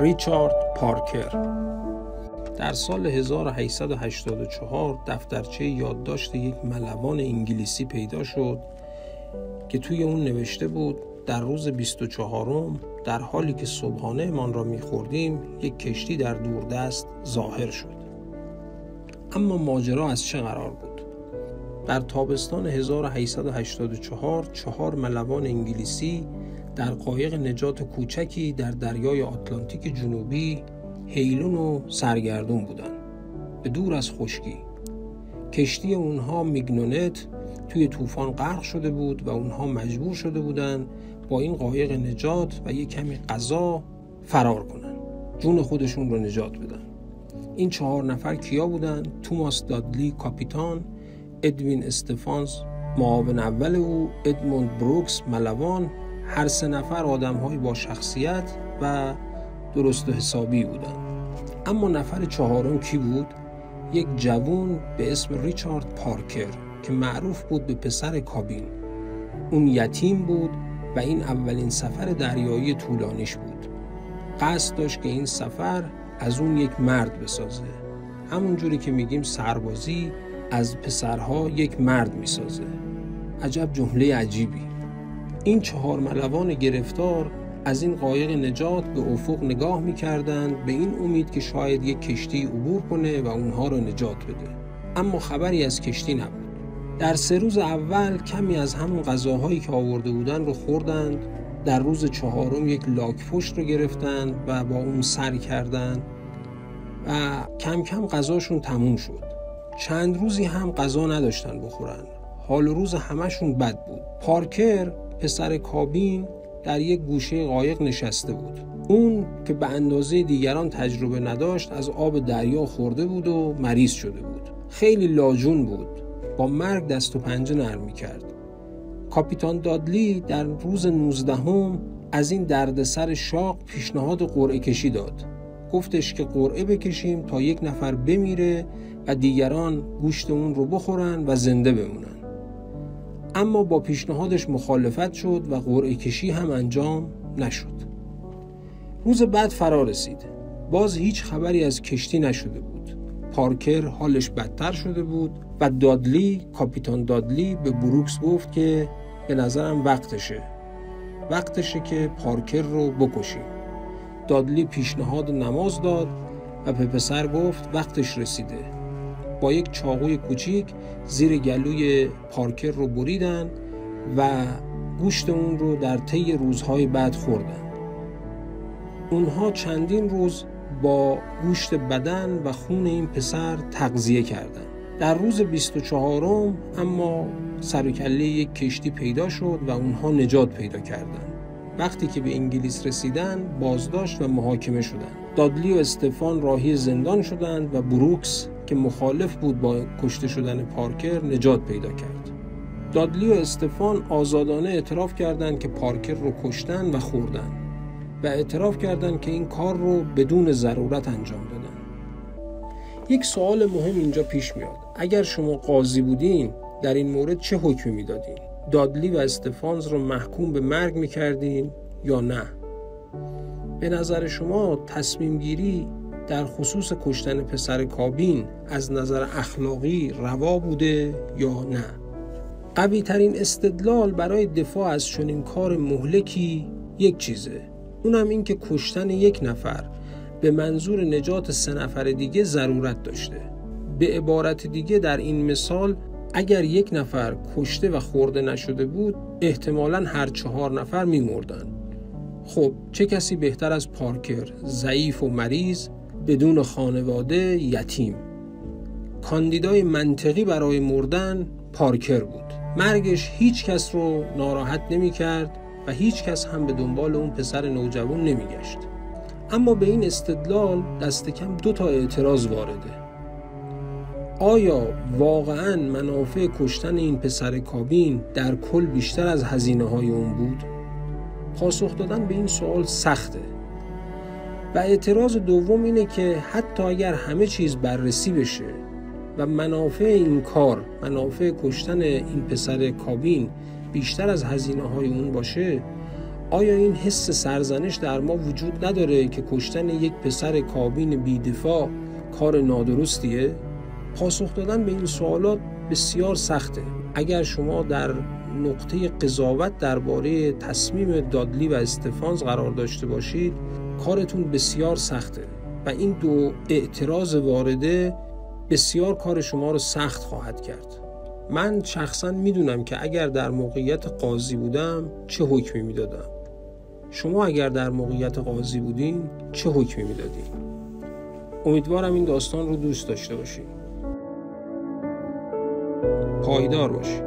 ریچارد پارکر. در سال 1884 دفترچه یادداشت یک ملوان انگلیسی پیدا شد که توی اون نوشته بود در روز 24 در حالی که صبحانه من را میخوردیم یک کشتی در دوردست ظاهر شد. اما ماجرا از چه قرار بود؟ در تابستان 1884 چهار ملوان انگلیسی در قایق نجات کوچکی در دریای آتلانتیک جنوبی هیلون و سرگردون بودن به دور از خشکی. کشتی اونها میگنونت توی طوفان غرق شده بود و اونها مجبور شده بودن با این قایق نجات و یک کمی غذا فرار کنن. جون خودشون رو نجات بدن. این چهار نفر کیا بودن؟ توماس دادلی کاپیتان ادوین استفانز معاون اول او ادموند بروکس ملوان هر سه نفر آدم با شخصیت و درست و حسابی بودن اما نفر چهارم کی بود؟ یک جوون به اسم ریچارد پارکر که معروف بود به پسر کابین. اون یتیم بود و این اولین سفر دریایی طولانیش بود. قصد داشت که این سفر از اون یک مرد بسازه. همون جوری که میگیم سربازی از پسرها یک مرد می‌سازه. عجب جمله عجیبی. این چهار ملوان گرفتار از این قایق نجات به افق نگاه می‌کردند به این امید که شاید یک کشتی عبور کنه و اونها رو نجات بده. اما خبری از کشتی نبود. در سه روز اول کمی از همون غذاهایی که آورده بودن رو خوردند در روز چهارم یک لاک پشت رو گرفتند و با اون سر کردند و کم کم غذاشون تموم شد. چند روزی هم غذا نداشتن بخورن. حال روز همشون بد بود. پارکر پسر کابین در یک گوشه قایق نشسته بود. اون که به اندازه دیگران تجربه نداشت از آب دریا خورده بود و مریض شده بود. خیلی لاجون بود. با مرگ دست و پنجه نرم کرد کاپیتان دادلی در روز 19 هم از این دردسر شاق پیشنهاد قرعه کشی داد. گفتش که قرعه بکشیم تا یک نفر بمیره و دیگران گوشت اون رو بخورن و زنده بمونن. اما با پیشنهادش مخالفت شد و قرعه کشی هم انجام نشد. روز بعد فرا رسید. باز هیچ خبری از کشتی نشده بود. پارکر حالش بدتر شده بود و دادلی کاپیتان دادلی به بروکس گفت که به نظرم وقتشه. وقتشه که پارکر رو بکشیم. دادلی پیشنهاد نماز داد و به پسر گفت وقتش رسیده. با یک چاقوی کوچیک زیر گلوی پارکر رو بریدن و گوشت اون رو در طی روزهای بعد خوردن اونها چندین روز با گوشت بدن و خون این پسر تغذیه کردند. در روز 24 اما سرکله یک کشتی پیدا شد و اونها نجات پیدا کردند. وقتی که به انگلیس رسیدن بازداشت و محاکمه شدند. دادلی و استفان راهی زندان شدند و بروکس که مخالف بود با کشته شدن پارکر نجات پیدا کرد. دادلی و استفان آزادانه اعتراف کردند که پارکر رو کشتن و خوردن و اعتراف کردند که این کار رو بدون ضرورت انجام دادن. یک سوال مهم اینجا پیش میاد. اگر شما قاضی بودین در این مورد چه حکمی می‌دادین؟ دادلی و استفانز رو محکوم به مرگ می‌کردین یا نه؟ به نظر شما تصمیم گیری در خصوص کشتن پسر کابین از نظر اخلاقی روا بوده یا نه؟ قوی ترین استدلال برای دفاع از چنین کار مهلکی یک چیزه. اونم این که کشتن یک نفر به منظور نجات سه نفر دیگه ضرورت داشته. به عبارت دیگه در این مثال اگر یک نفر کشته و خورده نشده بود احتمالا هر چهار نفر میمردن. خب چه کسی بهتر از پارکر ضعیف و مریض بدون خانواده یتیم کاندیدای منطقی برای مردن پارکر بود مرگش هیچ کس رو ناراحت نمی کرد و هیچ کس هم به دنبال اون پسر نوجوان نمی گشت. اما به این استدلال دست کم دو تا اعتراض وارده آیا واقعا منافع کشتن این پسر کابین در کل بیشتر از هزینه های اون بود؟ پاسخ دادن به این سوال سخته و اعتراض دوم اینه که حتی اگر همه چیز بررسی بشه و منافع این کار منافع کشتن این پسر کابین بیشتر از هزینه های اون باشه آیا این حس سرزنش در ما وجود نداره که کشتن یک پسر کابین بیدفاع کار نادرستیه؟ پاسخ دادن به این سوالات بسیار سخته اگر شما در نقطه قضاوت درباره تصمیم دادلی و استفانز قرار داشته باشید کارتون بسیار سخته و این دو اعتراض وارده بسیار کار شما رو سخت خواهد کرد. من شخصا می‌دونم که اگر در موقعیت قاضی بودم چه حکمی می‌دادم. شما اگر در موقعیت قاضی بودین چه حکمی می‌دادین؟ امیدوارم این داستان رو دوست داشته باشید پایدار باشید